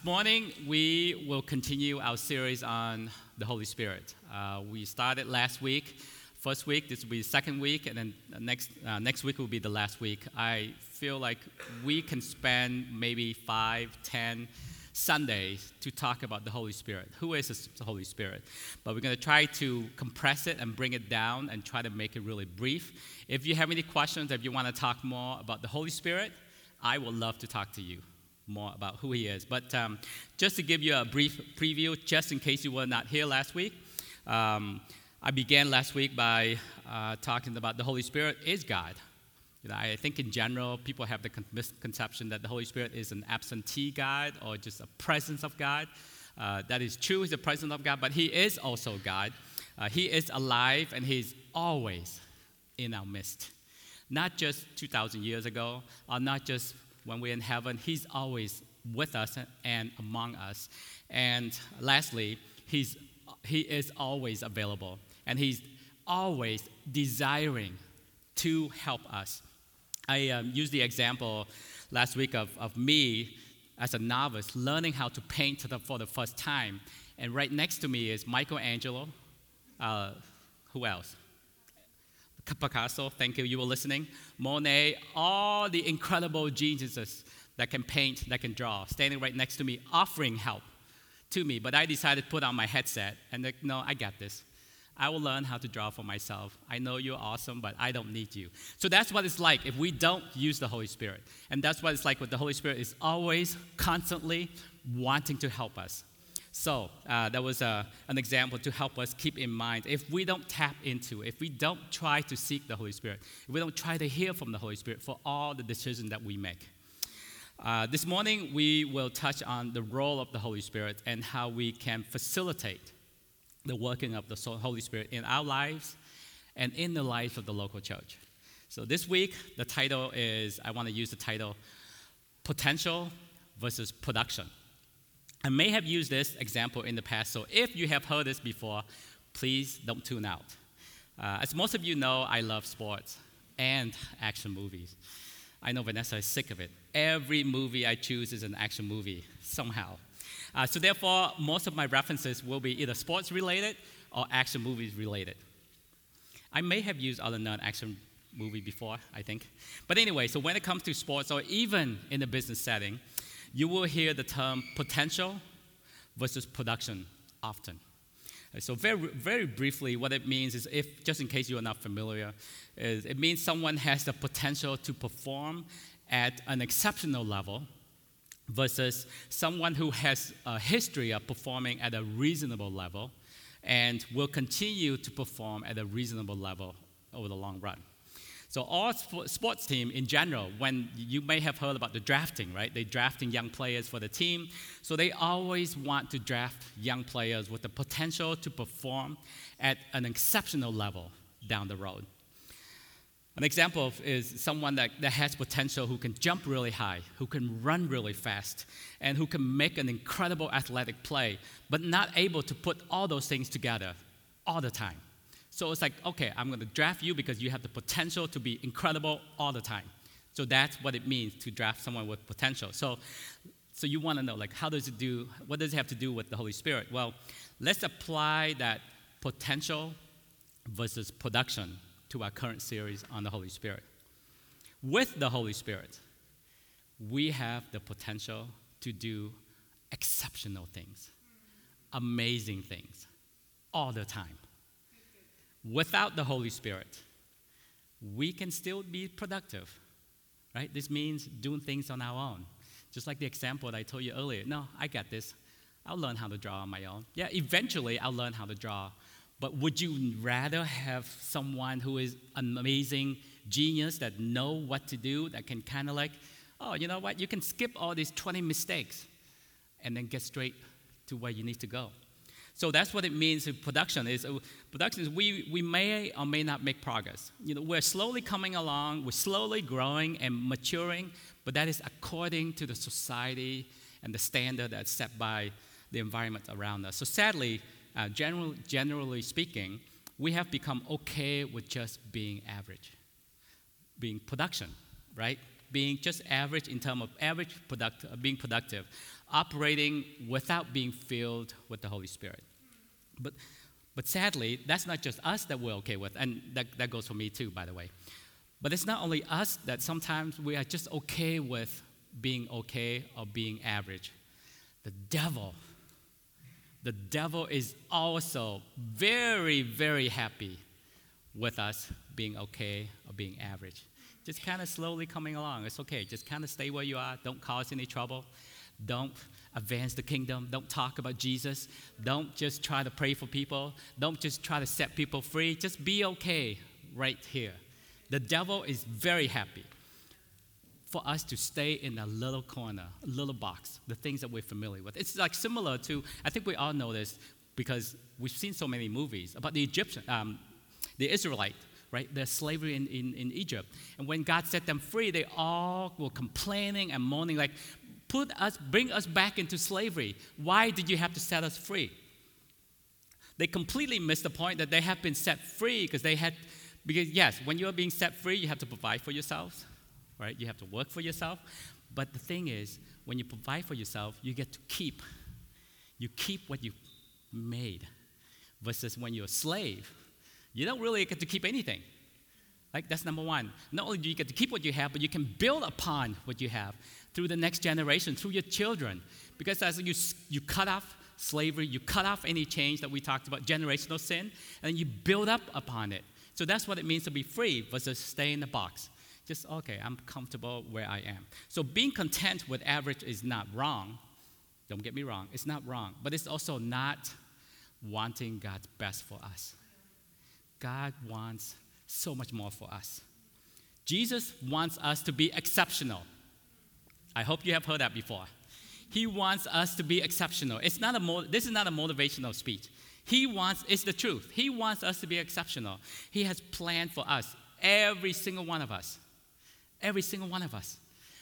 This morning, we will continue our series on the Holy Spirit. Uh, we started last week, first week, this will be the second week, and then next, uh, next week will be the last week. I feel like we can spend maybe five, ten Sundays to talk about the Holy Spirit. Who is the Holy Spirit? But we're going to try to compress it and bring it down and try to make it really brief. If you have any questions, if you want to talk more about the Holy Spirit, I would love to talk to you more about who he is. But um, just to give you a brief preview, just in case you were not here last week, um, I began last week by uh, talking about the Holy Spirit is God. You know, I think in general, people have the misconception that the Holy Spirit is an absentee God or just a presence of God. Uh, that is true, he's a presence of God, but he is also God. Uh, he is alive and he's always in our midst. Not just 2,000 years ago, or not just when we're in heaven, He's always with us and among us. And lastly, He's, He is always available, and He's always desiring to help us. I um, used the example last week of, of me as a novice learning how to paint for the first time. And right next to me is Michelangelo. Uh, who else? Picasso, thank you, you were listening. Monet, all the incredible geniuses that can paint, that can draw, standing right next to me, offering help to me. But I decided to put on my headset and like, no, I got this. I will learn how to draw for myself. I know you're awesome, but I don't need you. So that's what it's like if we don't use the Holy Spirit. And that's what it's like with the Holy Spirit is always constantly wanting to help us. So uh, that was uh, an example to help us keep in mind if we don't tap into, if we don't try to seek the Holy Spirit, if we don't try to hear from the Holy Spirit for all the decisions that we make. Uh, this morning, we will touch on the role of the Holy Spirit and how we can facilitate the working of the Holy Spirit in our lives and in the lives of the local church. So this week, the title is I want to use the title Potential versus Production. I may have used this example in the past, so if you have heard this before, please don't tune out. Uh, as most of you know, I love sports and action movies. I know Vanessa is sick of it. Every movie I choose is an action movie, somehow. Uh, so, therefore, most of my references will be either sports related or action movies related. I may have used other non action movie before, I think. But anyway, so when it comes to sports or even in a business setting, you will hear the term potential versus production often. So very, very briefly, what it means is, if just in case you are not familiar, is it means someone has the potential to perform at an exceptional level versus someone who has a history of performing at a reasonable level and will continue to perform at a reasonable level over the long run. So all sports team in general, when you may have heard about the drafting, right? They drafting young players for the team. So they always want to draft young players with the potential to perform at an exceptional level down the road. An example is someone that, that has potential who can jump really high, who can run really fast, and who can make an incredible athletic play, but not able to put all those things together all the time. So it's like, okay, I'm going to draft you because you have the potential to be incredible all the time. So that's what it means to draft someone with potential. So, so you want to know, like, how does it do, what does it have to do with the Holy Spirit? Well, let's apply that potential versus production to our current series on the Holy Spirit. With the Holy Spirit, we have the potential to do exceptional things, amazing things, all the time without the Holy Spirit, we can still be productive, right? This means doing things on our own. Just like the example that I told you earlier. No, I got this. I'll learn how to draw on my own. Yeah, eventually I'll learn how to draw. But would you rather have someone who is an amazing genius that know what to do, that can kind of like, oh, you know what? You can skip all these 20 mistakes and then get straight to where you need to go. So that's what it means in production. Is uh, production is we, we may or may not make progress. You know, we're slowly coming along, we're slowly growing and maturing, but that is according to the society and the standard that's set by the environment around us. So sadly, uh, general, generally speaking, we have become okay with just being average, being production, right? Being just average in terms of average product, uh, being productive, operating without being filled with the Holy Spirit. But, but sadly, that's not just us that we're okay with, and that, that goes for me too, by the way. But it's not only us that sometimes we are just okay with being okay or being average. The devil, the devil is also very, very happy with us being okay or being average. Just kind of slowly coming along. It's okay. Just kind of stay where you are. Don't cause any trouble. Don't advance the kingdom. Don't talk about Jesus. Don't just try to pray for people. Don't just try to set people free. Just be okay right here. The devil is very happy for us to stay in a little corner, a little box, the things that we're familiar with. It's like similar to, I think we all know this because we've seen so many movies about the Egyptian, um, the Israelite, right? The slavery in, in, in Egypt. And when God set them free, they all were complaining and moaning, like, put us, bring us back into slavery. Why did you have to set us free? They completely missed the point that they have been set free because they had, because yes, when you're being set free, you have to provide for yourselves, right? You have to work for yourself. But the thing is, when you provide for yourself, you get to keep. You keep what you made. Versus when you're a slave, you don't really get to keep anything. Like, that's number one. Not only do you get to keep what you have, but you can build upon what you have through the next generation, through your children. Because as you, you cut off slavery, you cut off any change that we talked about, generational sin, and you build up upon it. So that's what it means to be free versus stay in the box. Just, okay, I'm comfortable where I am. So being content with average is not wrong. Don't get me wrong, it's not wrong. But it's also not wanting God's best for us. God wants so much more for us. Jesus wants us to be exceptional. I hope you have heard that before. He wants us to be exceptional. It's not a this is not a motivational speech. He wants, it's the truth. He wants us to be exceptional. He has planned for us, every single one of us. Every single one of us.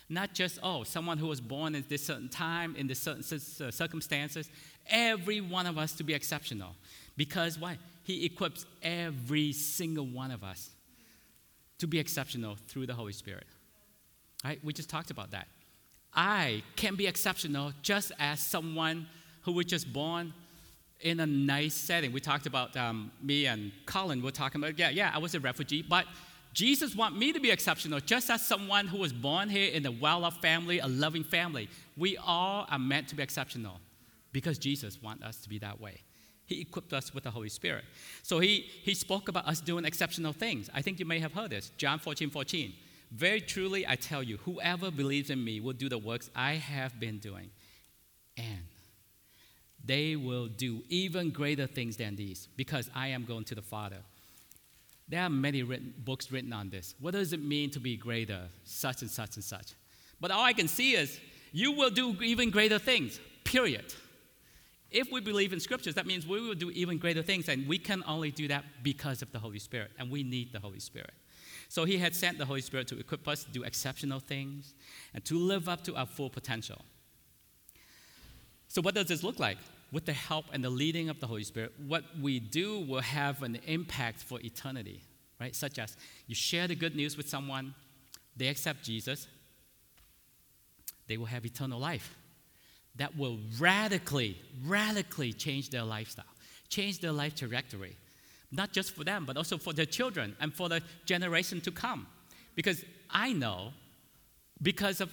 Not just, oh, someone who was born in this certain time, in this certain circumstances. Every one of us to be exceptional. Because why? He equips every single one of us to be exceptional through the Holy Spirit. Right? We just talked about that. I can be exceptional just as someone who was just born in a nice setting. We talked about um, me and Colin We were talking about, yeah, yeah, I was a refugee, but Jesus want me to be exceptional just as someone who was born here in a well-off family, a loving family. We all are meant to be exceptional because Jesus wants us to be that way. He equipped us with the Holy Spirit. So he, he spoke about us doing exceptional things. I think you may have heard this. John 14, 14. Very truly, I tell you, whoever believes in me will do the works I have been doing. And they will do even greater things than these because I am going to the Father. There are many written, books written on this. What does it mean to be greater? Such and such and such. But all I can see is you will do even greater things, period. If we believe in scriptures, that means we will do even greater things, and we can only do that because of the Holy Spirit, and we need the Holy Spirit. So he had sent the Holy Spirit to equip us to do exceptional things and to live up to our full potential. So, what does this look like? With the help and the leading of the Holy Spirit, what we do will have an impact for eternity, right? Such as you share the good news with someone, they accept Jesus, they will have eternal life. That will radically, radically change their lifestyle, change their life trajectory not just for them, but also for their children and for the generation to come. Because I know, because of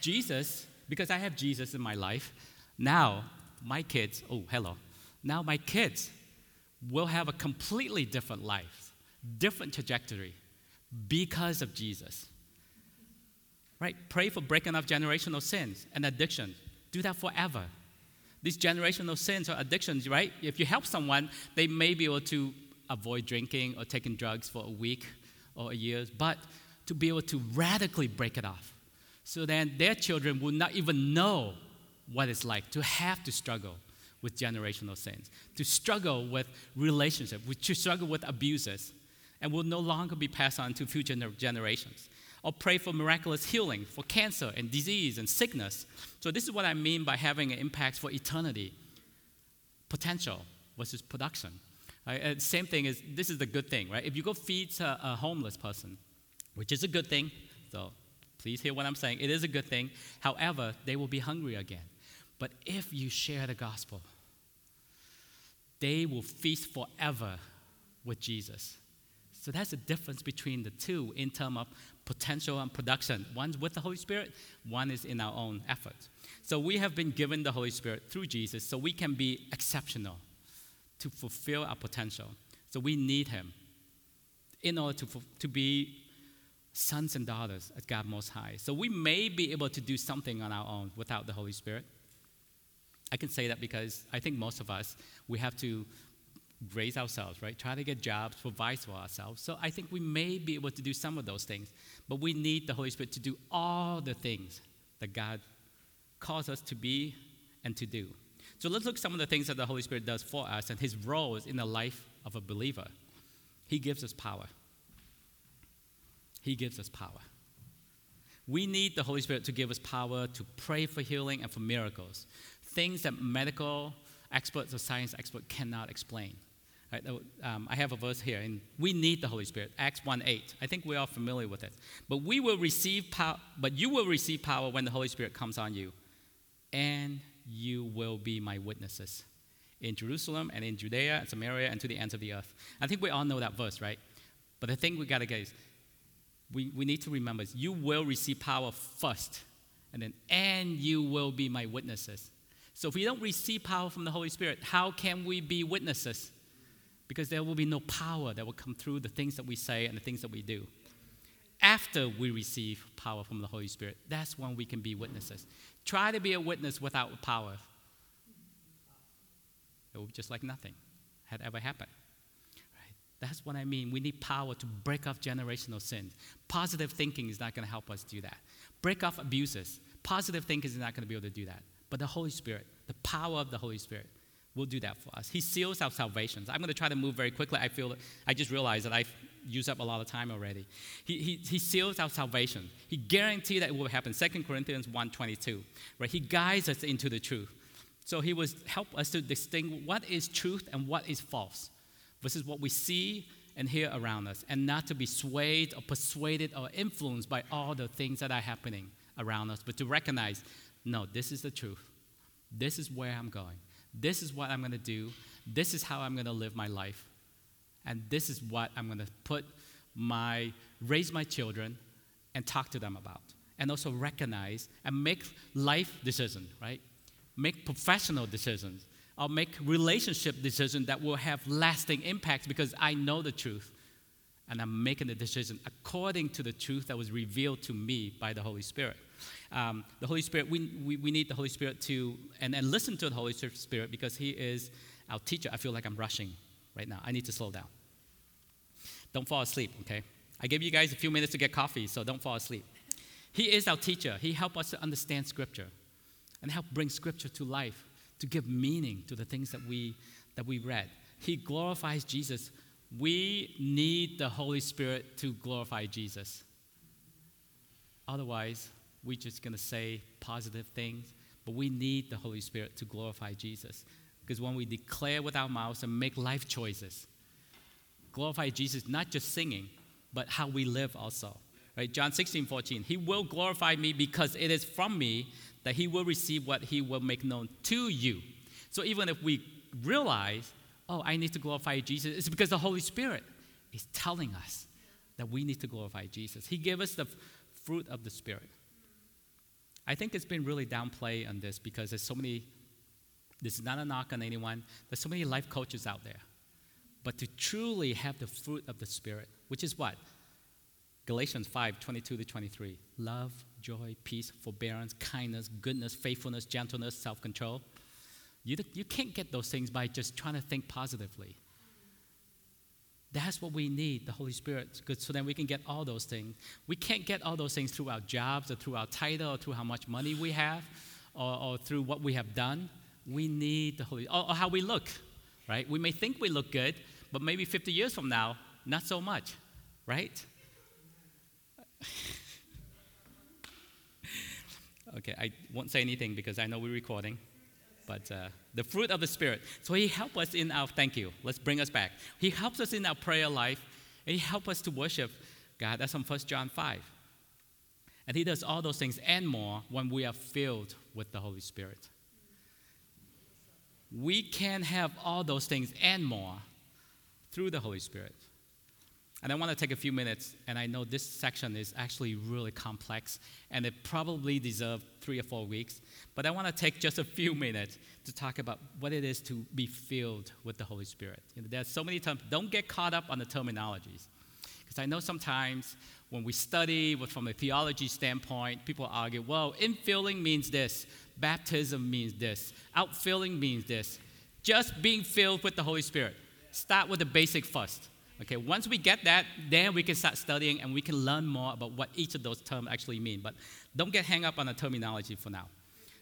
Jesus, because I have Jesus in my life, now my kids, oh, hello, now my kids will have a completely different life, different trajectory because of Jesus. Right? Pray for breaking off generational sins and addictions. Do that forever. These generational sins or addictions, right? If you help someone, they may be able to avoid drinking or taking drugs for a week or a year, but to be able to radically break it off. So then their children will not even know what it's like to have to struggle with generational sins, to struggle with relationships, to struggle with abuses, and will no longer be passed on to future generations. Or pray for miraculous healing for cancer and disease and sickness. So, this is what I mean by having an impact for eternity potential versus production. Right? same thing is this is the good thing, right? If you go feed a, a homeless person, which is a good thing, so please hear what I'm saying. It is a good thing. However, they will be hungry again. But if you share the gospel, they will feast forever with Jesus. So that's the difference between the two in terms of potential and production. One's with the Holy Spirit, one is in our own efforts. So we have been given the Holy Spirit through Jesus so we can be exceptional to fulfill our potential. So we need Him in order to, to be sons and daughters of God Most High. So we may be able to do something on our own without the Holy Spirit. I can say that because I think most of us, we have to raise ourselves, right? Try to get jobs, provide for ourselves. So I think we may be able to do some of those things, but we need the Holy Spirit to do all the things that God calls us to be and to do. So let's look at some of the things that the Holy Spirit does for us and his roles in the life of a believer. He gives us power. He gives us power. We need the Holy Spirit to give us power to pray for healing and for miracles, things that medical experts or science experts cannot explain. Right? Um, I have a verse here, and we need the Holy Spirit. Acts 1:8. I think we're familiar with it. But we will receive power. But you will receive power when the Holy Spirit comes on you, and you will be my witnesses in Jerusalem and in Judea and Samaria and to the ends of the earth. I think we all know that verse, right? But the thing we gotta get is we, we need to remember is you will receive power first, and then, and you will be my witnesses. So if we don't receive power from the Holy Spirit, how can we be witnesses? Because there will be no power that will come through the things that we say and the things that we do. After we receive power from the Holy Spirit, that's when we can be witnesses. Try to be a witness without power. It will be just like nothing had ever happened. That's what I mean. We need power to break off generational sins. Positive thinking is not going to help us do that. Break off abuses. Positive thinking is not going to be able to do that. But the Holy Spirit, the power of the Holy Spirit, will do that for us. He seals our salvations. I'm going to try to move very quickly. I feel I just realized that I've used up a lot of time already. He, he, he seals our salvation. He guaranteed that it will happen. 2 Corinthians 1.22, right? He guides us into the truth. So he will help us to distinguish what is truth and what is false versus what we see and hear around us, and not to be swayed or persuaded or influenced by all the things that are happening around us, but to recognize no, this is the truth. This is where I'm going. This is what I'm going to do. This is how I'm going to live my life. And this is what I'm going to put my, raise my children and talk to them about. And also recognize and make life decisions, right? Make professional decisions I'll make relationship decisions that will have lasting impact because I know the truth. And I'm making the decision according to the truth that was revealed to me by the Holy Spirit. Um, the Holy Spirit, we, we, we, need the Holy Spirit to, and, and listen to the Holy Spirit because He is our teacher. I feel like I'm rushing right now. I need to slow down. Don't fall asleep, okay? I gave you guys a few minutes to get coffee, so don't fall asleep. He is our teacher. He helps us to understand Scripture and help bring Scripture to life to give meaning to the things that we, that we read. He glorifies Jesus. We need the Holy Spirit to glorify Jesus. Otherwise, we're just going to say positive things, but we need the Holy Spirit to glorify Jesus. Because when we declare with our mouths and make life choices, glorify Jesus, not just singing, but how we live also. Right? John 16, 14. He will glorify me because it is from me that he will receive what he will make known to you. So even if we realize, oh, I need to glorify Jesus, it's because the Holy Spirit is telling us that we need to glorify Jesus. He gave us the fruit of the Spirit. I think it's been really downplayed on this because there's so many, this is not a knock on anyone, there's so many life coaches out there. But to truly have the fruit of the Spirit, which is what? Galatians 5 22 to 23. Love, joy, peace, forbearance, kindness, goodness, faithfulness, gentleness, self control. You, you can't get those things by just trying to think positively. That's what we need, the Holy Spirit, so that we can get all those things. We can't get all those things through our jobs or through our title or through how much money we have or, or through what we have done. We need the Holy or, or how we look, right? We may think we look good, but maybe 50 years from now, not so much, right? okay, I won't say anything because I know we're recording but uh, the fruit of the Spirit. So He helps us in our, thank you, let's bring us back. He helps us in our prayer life, and He helps us to worship God. That's from 1 John 5. And He does all those things and more when we are filled with the Holy Spirit. We can have all those things and more through the Holy Spirit. And I want to take a few minutes, and I know this section is actually really complex, and it probably deserves three or four weeks. But I want to take just a few minutes to talk about what it is to be filled with the Holy Spirit. You know, there's so many terms. Don't get caught up on the terminologies, because I know sometimes when we study from a theology standpoint, people argue, well, infilling means this, baptism means this, outfilling means this. Just being filled with the Holy Spirit. Start with the basic first. Okay, once we get that, then we can start studying and we can learn more about what each of those terms actually mean. But don't get hung up on the terminology for now.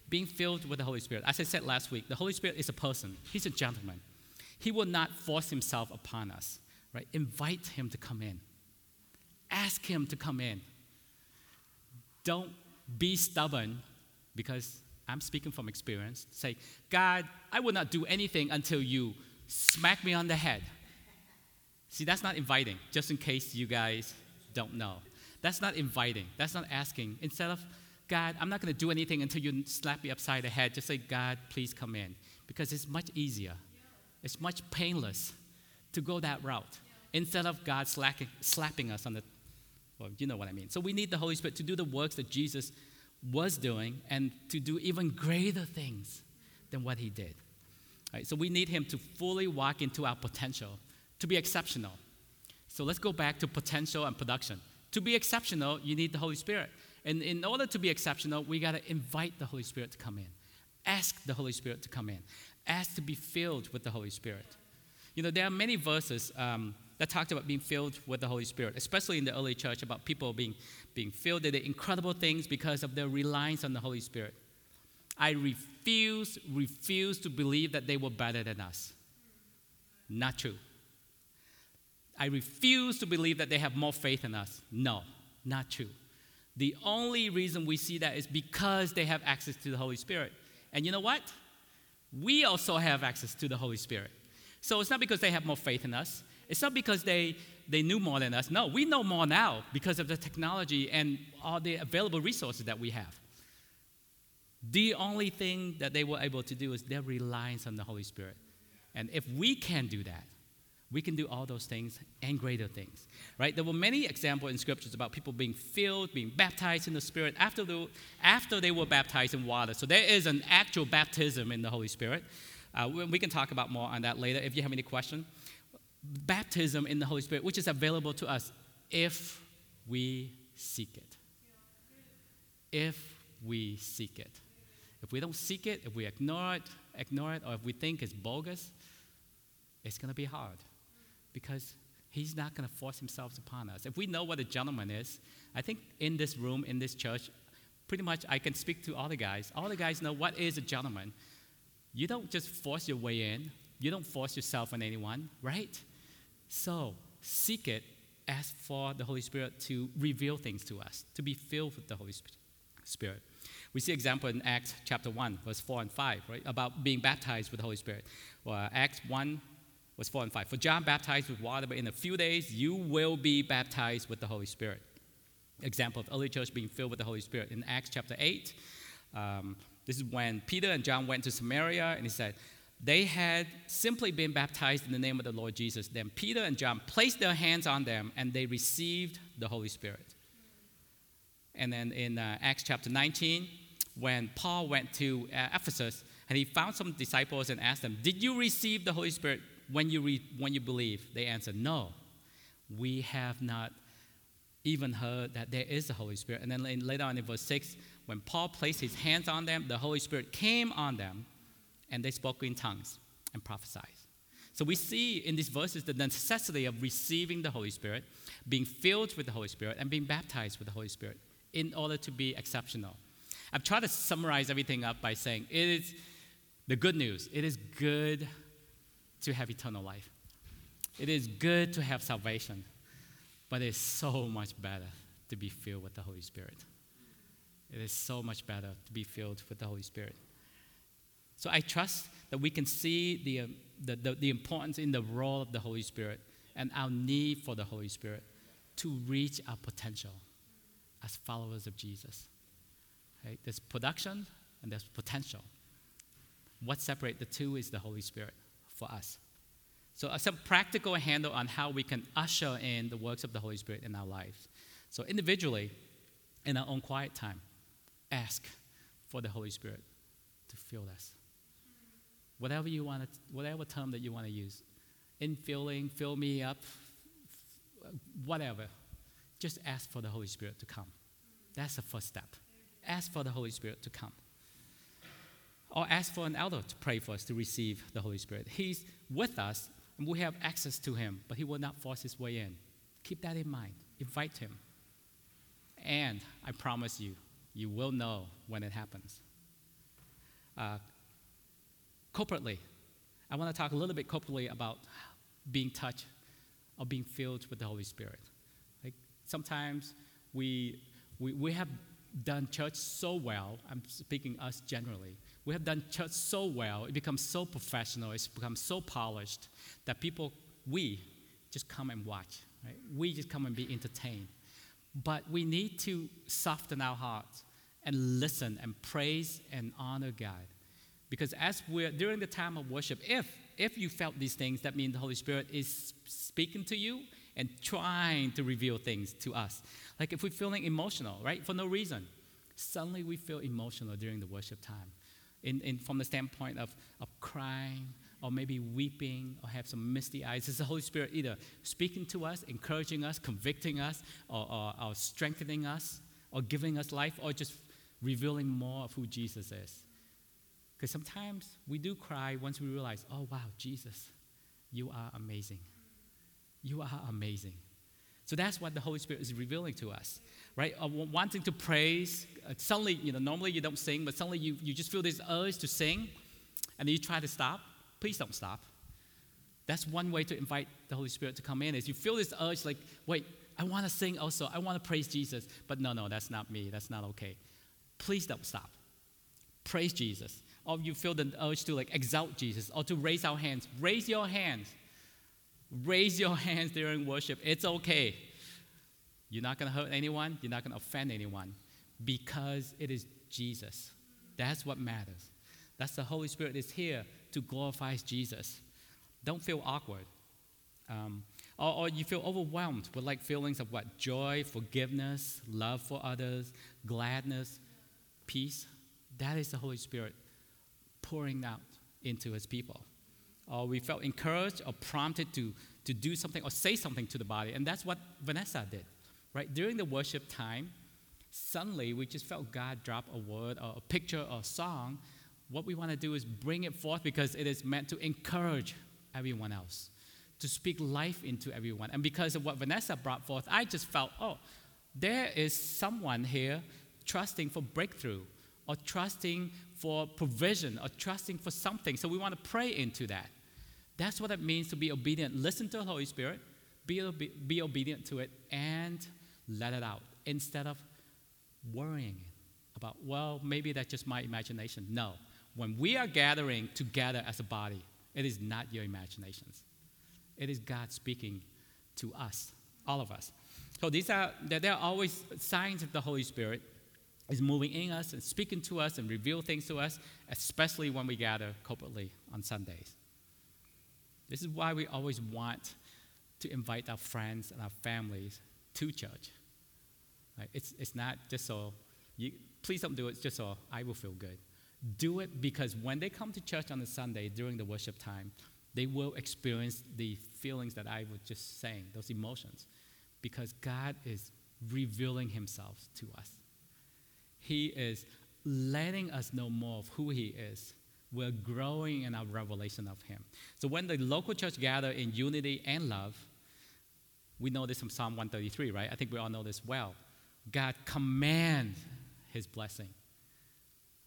Being filled with the Holy Spirit. As I said last week, the Holy Spirit is a person. He's a gentleman. He will not force himself upon us. Right? Invite him to come in. Ask him to come in. Don't be stubborn because I'm speaking from experience. Say, God, I will not do anything until you smack me on the head See, that's not inviting, just in case you guys don't know. That's not inviting. That's not asking. Instead of, God, I'm not going to do anything until you slap me upside the head, just say, God, please come in. Because it's much easier, it's much painless to go that route instead of God slacking, slapping us on the, well, you know what I mean. So we need the Holy Spirit to do the works that Jesus was doing and to do even greater things than what he did. Right, so we need him to fully walk into our potential to be exceptional. So let's go back to potential and production. To be exceptional, you need the Holy Spirit. And in order to be exceptional, we got to invite the Holy Spirit to come in. Ask the Holy Spirit to come in. Ask to be filled with the Holy Spirit. You know, there are many verses um, that talked about being filled with the Holy Spirit, especially in the early church, about people being, being filled. They did incredible things because of their reliance on the Holy Spirit. I refuse, refuse to believe that they were better than us. Not true. I refuse to believe that they have more faith in us. No, not true. The only reason we see that is because they have access to the Holy Spirit. And you know what? We also have access to the Holy Spirit. So it's not because they have more faith in us. It's not because they, they knew more than us. No, we know more now because of the technology and all the available resources that we have. The only thing that they were able to do is their reliance on the Holy Spirit. And if we can do that, we can do all those things and greater things right there were many examples in scriptures about people being filled being baptized in the spirit after, the, after they were baptized in water so there is an actual baptism in the holy spirit uh, we, can talk about more on that later if you have any question baptism in the holy spirit which is available to us if we seek it if we seek it if we don't seek it if we ignore it ignore it or if we think it's bogus it's going to be hard because he's not going to force himself upon us. If we know what a gentleman is, I think in this room, in this church, pretty much I can speak to all the guys. All the guys know what is a gentleman. You don't just force your way in, you don't force yourself on anyone, right? So seek it, ask for the Holy Spirit to reveal things to us, to be filled with the Holy Spirit. We see example in Acts chapter 1, verse 4 and 5, right? About being baptized with the Holy Spirit. Well, Acts 1, was 4 and 5. For John baptized with water, but in a few days you will be baptized with the Holy Spirit. Example of early church being filled with the Holy Spirit. In Acts chapter 8, um, this is when Peter and John went to Samaria, and he said, they had simply been baptized in the name of the Lord Jesus. Then Peter and John placed their hands on them, and they received the Holy Spirit. And then in uh, Acts chapter 19, when Paul went to uh, Ephesus, and he found some disciples and asked them, Did you receive the Holy Spirit when you, read, when you believe? They answered, No, we have not even heard that there is the Holy Spirit. And then later on in verse 6, when Paul placed his hands on them, the Holy Spirit came on them, and they spoke in tongues and prophesied. So we see in these verses the necessity of receiving the Holy Spirit, being filled with the Holy Spirit, and being baptized with the Holy Spirit in order to be exceptional. I've tried to summarize everything up by saying it is the good news. It is good to have eternal life. It is good to have salvation, but it's so much better to be filled with the Holy Spirit. It is so much better to be filled with the Holy Spirit. So I trust that we can see the, um, the, the, the, importance in the role of the Holy Spirit and our need for the Holy Spirit to reach our potential as followers of Jesus. Okay? There's production and there's potential. What separates the two is the Holy Spirit for us. So, uh, some practical handle on how we can usher in the works of the Holy Spirit in our lives. So, individually, in our own quiet time, ask for the Holy Spirit to fill us. Whatever you want, to, whatever term that you want to use, infilling, fill me up, whatever, just ask for the Holy Spirit to come. That's the first step. Ask for the Holy Spirit to come. Or ask for an elder to pray for us to receive the Holy Spirit. He's with us and we have access to him, but he will not force his way in. Keep that in mind. Invite him. And I promise you, you will know when it happens. Uh, corporately, I want to talk a little bit corporately about being touched or being filled with the Holy Spirit. Like sometimes we, we, we have done church so well, I'm speaking us generally, we have done church so well, it becomes so professional, it's become so polished that people, we just come and watch. Right? We just come and be entertained. But we need to soften our hearts and listen and praise and honor God. Because as we're during the time of worship, if if you felt these things, that means the Holy Spirit is speaking to you and trying to reveal things to us. Like if we're feeling emotional, right, for no reason, suddenly we feel emotional during the worship time. In, in, from the standpoint of, of crying or maybe weeping or have some misty eyes. It's the Holy Spirit either speaking to us, encouraging us, convicting us, or, or, or strengthening us, or giving us life, or just revealing more of who Jesus is. Because sometimes we do cry once we realize, oh, wow, Jesus, you are amazing. You are amazing. So that's what the Holy Spirit is revealing to us, right? Uh, wanting to praise. Uh, suddenly, you know, normally you don't sing, but suddenly you, you just feel this urge to sing, and then you try to stop please don't stop. That's one way to invite the Holy Spirit to come in is you feel this urge like, wait, I want to sing also. I want to praise Jesus. But no, no, that's not me. That's not okay. Please don't stop. Praise Jesus. Or you feel the urge to like exalt Jesus or to raise our hands. Raise your hands. Raise your hands during worship. It's okay. You're not going to hurt anyone. You're not going to offend anyone because it is Jesus. That's what matters. That's the Holy Spirit is here to glorify Jesus. Don't feel awkward. Um, or, or, you feel overwhelmed with like feelings of what? Joy, forgiveness, love for others, gladness, peace. That is the Holy Spirit pouring out into his people. Or we felt encouraged or prompted to, to do something or say something to the body. And that's what Vanessa did. Right? During the worship time, suddenly we just felt God drop a word or a picture or a song what we want to do is bring it forth because it is meant to encourage everyone else, to speak life into everyone. And because of what Vanessa brought forth, I just felt, oh, there is someone here trusting for breakthrough or trusting for provision or trusting for something. So we want to pray into that. That's what it means to be obedient. Listen to the Holy Spirit, be, be obedient to it, and let it out instead of worrying about, well, maybe that's just my imagination. No, when we are gathering together as a body, it is not your imaginations. It is God speaking to us, all of us. So these are there are always signs of the Holy Spirit is moving in us and speaking to us and reveal things to us, especially when we gather corporately on Sundays. This is why we always want to invite our friends and our families to church. Right? It's, it's not just so, you, please don't do it just so I will feel good. Do it because when they come to church on a Sunday during the worship time, they will experience the feelings that I was just saying, those emotions, because God is revealing Himself to us. He is letting us know more of who He is We're growing in our revelation of Him. So when the local church gather in unity and love, we know this from Psalm 133, right? I think we all know this well. God commands His blessing.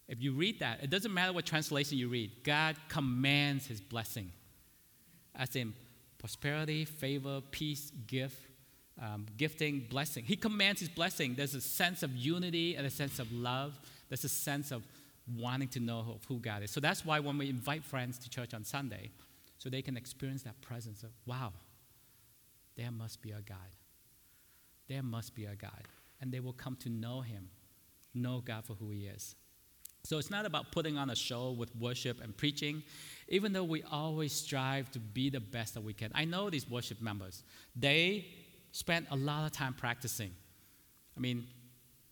If you read that, it doesn't matter what translation you read, God commands His blessing. As in prosperity, favor, peace, gift, um, gifting, blessing. He commands His blessing. There's a sense of unity and a sense of love. There's a sense of wanting to know who God is. So that's why when we invite friends to church on Sunday, so they can experience that presence of, wow, there must be a God. There must be a God. And they will come to know Him, know God for who He is. So it's not about putting on a show with worship and preaching, even though we always strive to be the best that we can. I know these worship members, they spend a lot of time practicing. I mean,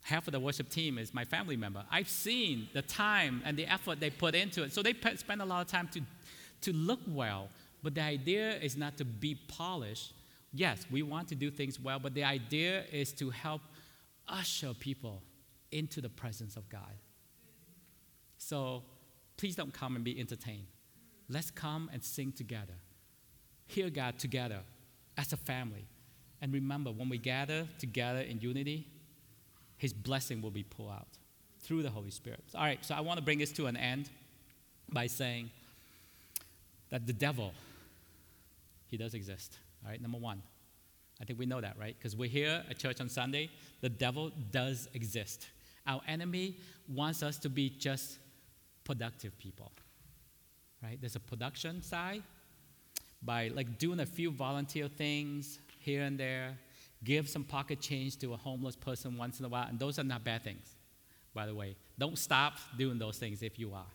half of the worship team is my family member. I've seen the time and the effort they put into it. So they spend a lot of time to, to look well. But the idea is not to be polished. Yes, we want to do things well, but the idea is to help usher people into the presence of God. So please don't come and be entertained. Let's come and sing together. Hear God together as a family. And remember, when we gather together in unity, his blessing will be poured out through the Holy Spirit. All right, so I want to bring this to an end by saying that the devil, he does exist. All right, number one. I think we know that, right? Because we're here at church on Sunday. The devil does exist. Our enemy wants us to be just productive people, right? There's a production side by like doing a few volunteer things here and there, Give some pocket change to a homeless person once in a while, and those are not bad things, by the way. Don't stop doing those things if you are.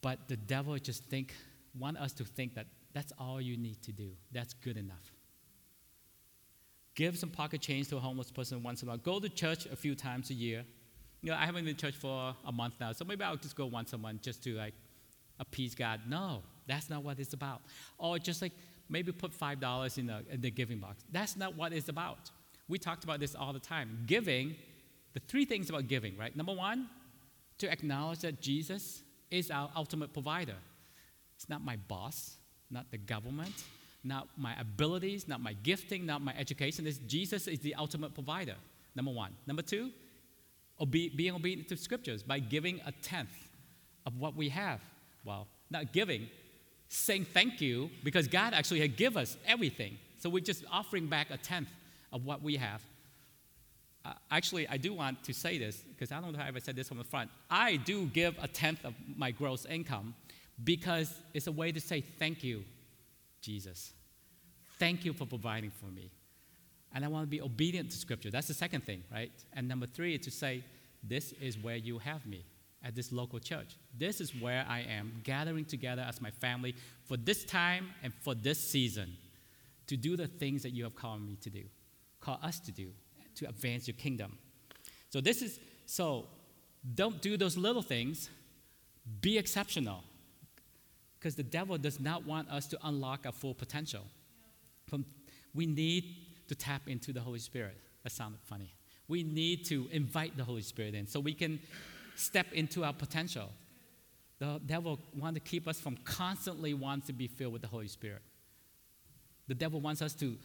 But the devil just think, want us to think that that's all you need to do. That's good enough. Give some pocket change to a homeless person once in a while. Go to church a few times a year. You know, I haven't been to church for a month now, so maybe I'll just go once a month just to like appease God. No, that's not what it's about. Or just like maybe put $5 in the, in the giving box. That's not what it's about. We talked about this all the time. Giving, the three things about giving, right? Number one, to acknowledge that Jesus is our ultimate provider. It's not my boss, not the government, not my abilities, not my gifting, not my education. It's Jesus is the ultimate provider. Number one. Number two, obe- being obedient to scriptures by giving a tenth of what we have. Well, not giving, saying thank you because God actually had give us everything. So we're just offering back a tenth of what we have. Uh, actually, I do want to say this because I don't know if I ever said this from the front. I do give a tenth of my gross income because it's a way to say thank you, Jesus. Thank you for providing for me. And I want to be obedient to Scripture. That's the second thing, right? And number three is to say, This is where you have me at this local church. This is where I am, gathering together as my family for this time and for this season to do the things that you have called me to do, call us to do, to advance your kingdom. So, this is so don't do those little things, be exceptional. Because the devil does not want us to unlock our full potential. From, we need to tap into the Holy Spirit. That sounded funny. We need to invite the Holy Spirit in so we can step into our potential. The devil wants to keep us from constantly wanting to be filled with the Holy Spirit. The devil wants us to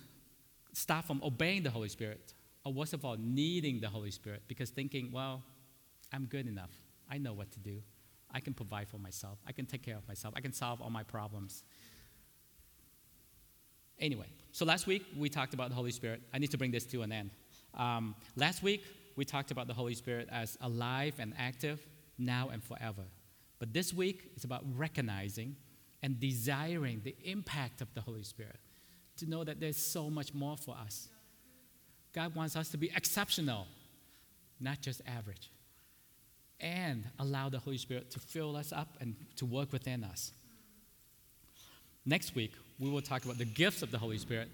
stop from obeying the Holy Spirit, or worst of all, needing the Holy Spirit because thinking, well, I'm good enough. I know what to do. I can provide for myself. I can take care of myself. I can solve all my problems. Anyway, so last week we talked about the Holy Spirit. I need to bring this to an end. Um, last week we talked about the Holy Spirit as alive and active now and forever. But this week, is about recognizing and desiring the impact of the Holy Spirit to know that there's so much more for us. God wants us to be exceptional, not just average, and allow the Holy Spirit to fill us up and to work within us. Next week, we will talk about the gifts of the Holy Spirit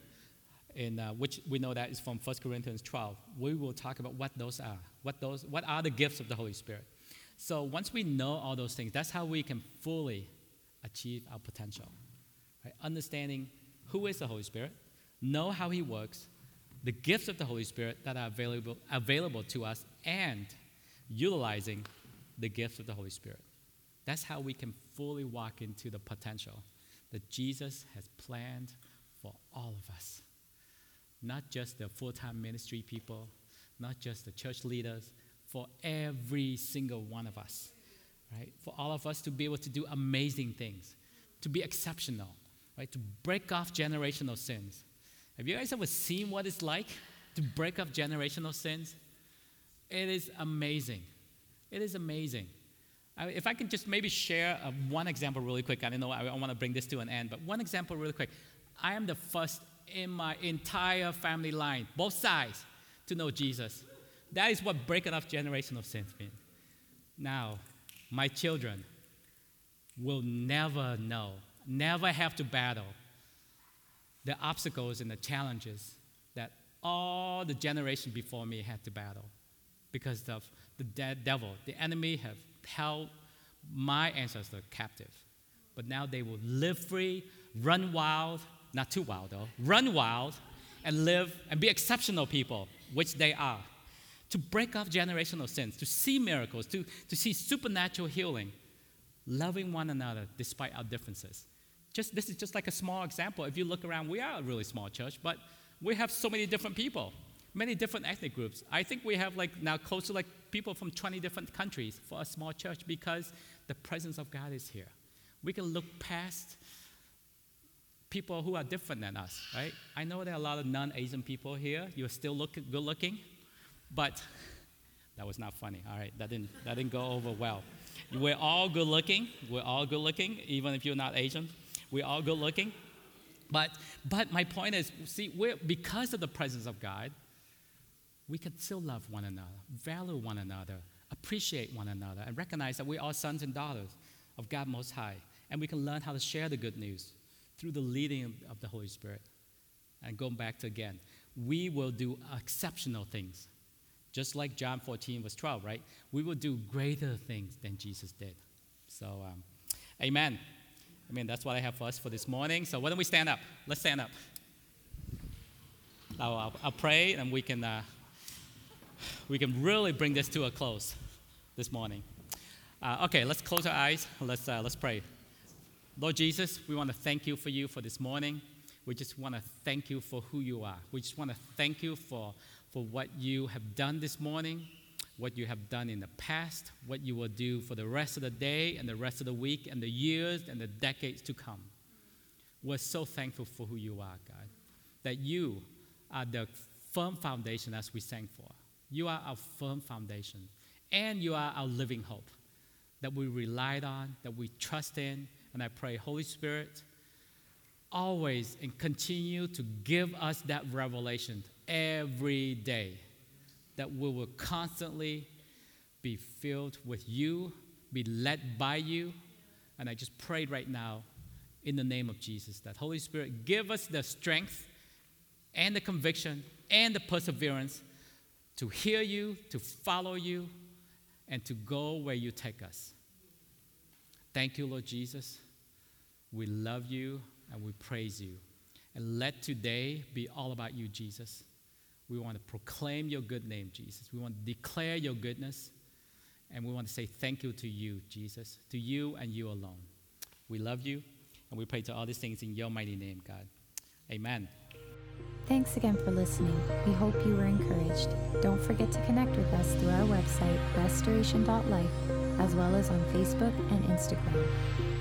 in uh, which we know that is from 1 Corinthians 12. We will talk about what those are. What, those, what are the gifts of the Holy Spirit? So once we know all those things, that's how we can fully achieve our potential. Right? Understanding who is the Holy Spirit, know how He works, the gifts of the Holy Spirit that are available, available to us, and utilizing the gifts of the Holy Spirit. That's how we can fully walk into the potential that Jesus has planned for all of us. Not just the full time ministry people, not just the church leaders, for every single one of us, right? For all of us to be able to do amazing things, to be exceptional, right? To break off generational sins. Have you guys ever seen what it's like to break off generational sins? It is amazing. It is amazing. I, if I can just maybe share uh, one example really quick, I don't know, I, I want to bring this to an end, but one example really quick. I am the first in my entire family line, both sides, to know Jesus. That is what breaking off of sins means. Now, my children will never know, never have to battle the obstacles and the challenges that all the generation before me had to battle because of the de- devil, the enemy have held my ancestors captive. But now they will live free, run wild, not too wild though, run wild and live and be exceptional people, which they are. To break off generational sins, to see miracles, to, to see supernatural healing, loving one another despite our differences. Just, this is just like a small example. If you look around, we are a really small church, but we have so many different people, many different ethnic groups. I think we have like now close to like people from 20 different countries for a small church because the presence of God is here. We can look past people who are different than us, right? I know there are a lot of non-Asian people here. You're still look, good looking, but that was not funny. All right, that didn't, that didn't go over well. We're all good looking. We're all good looking, even if you're not Asian. We're all good looking. But, but my point is, see, we're, because of the presence of God, we can still love one another, value one another, appreciate one another, and recognize that we are sons and daughters of God Most High. And we can learn how to share the good news through the leading of the Holy Spirit. And going back to again, we will do exceptional things. Just like John 14, verse 12, right? We will do greater things than Jesus did. So, um, amen. I mean, that's what I have for us for this morning. So, why don't we stand up? Let's stand up. I'll, I'll, I'll pray and we can, uh, we can really bring this to a close this morning. Uh, okay, let's close our eyes. Let's, uh, let's pray. Lord Jesus, we want to thank you for you for this morning. We just want to thank you for who you are. We just want to thank you for, for what you have done this morning, what you have done in the past, what you will do for the rest of the day and the rest of the week and the years and the decades to come. We're so thankful for who you are, God, that you are the firm foundation as we sang for. You are our firm foundation, and you are our living hope that we relied on, that we trust in. And I pray, Holy Spirit, always and continue to give us that revelation every day that we will constantly be filled with you, be led by you. And I just prayed right now in the name of Jesus that Holy Spirit give us the strength and the conviction and the perseverance to hear you, to follow you, and to go where you take us. Thank you, Lord Jesus. We love you and we praise you. And let today be all about you, Jesus. We want to proclaim your good name, Jesus. We want to declare your goodness. And we want to say thank you to you, Jesus, to you and you alone. We love you, and we pray to all these things in your mighty name, God. Amen. Thanks again for listening. We hope you were encouraged. Don't forget to connect with us through our website, restoration.life, as well as on Facebook and Instagram.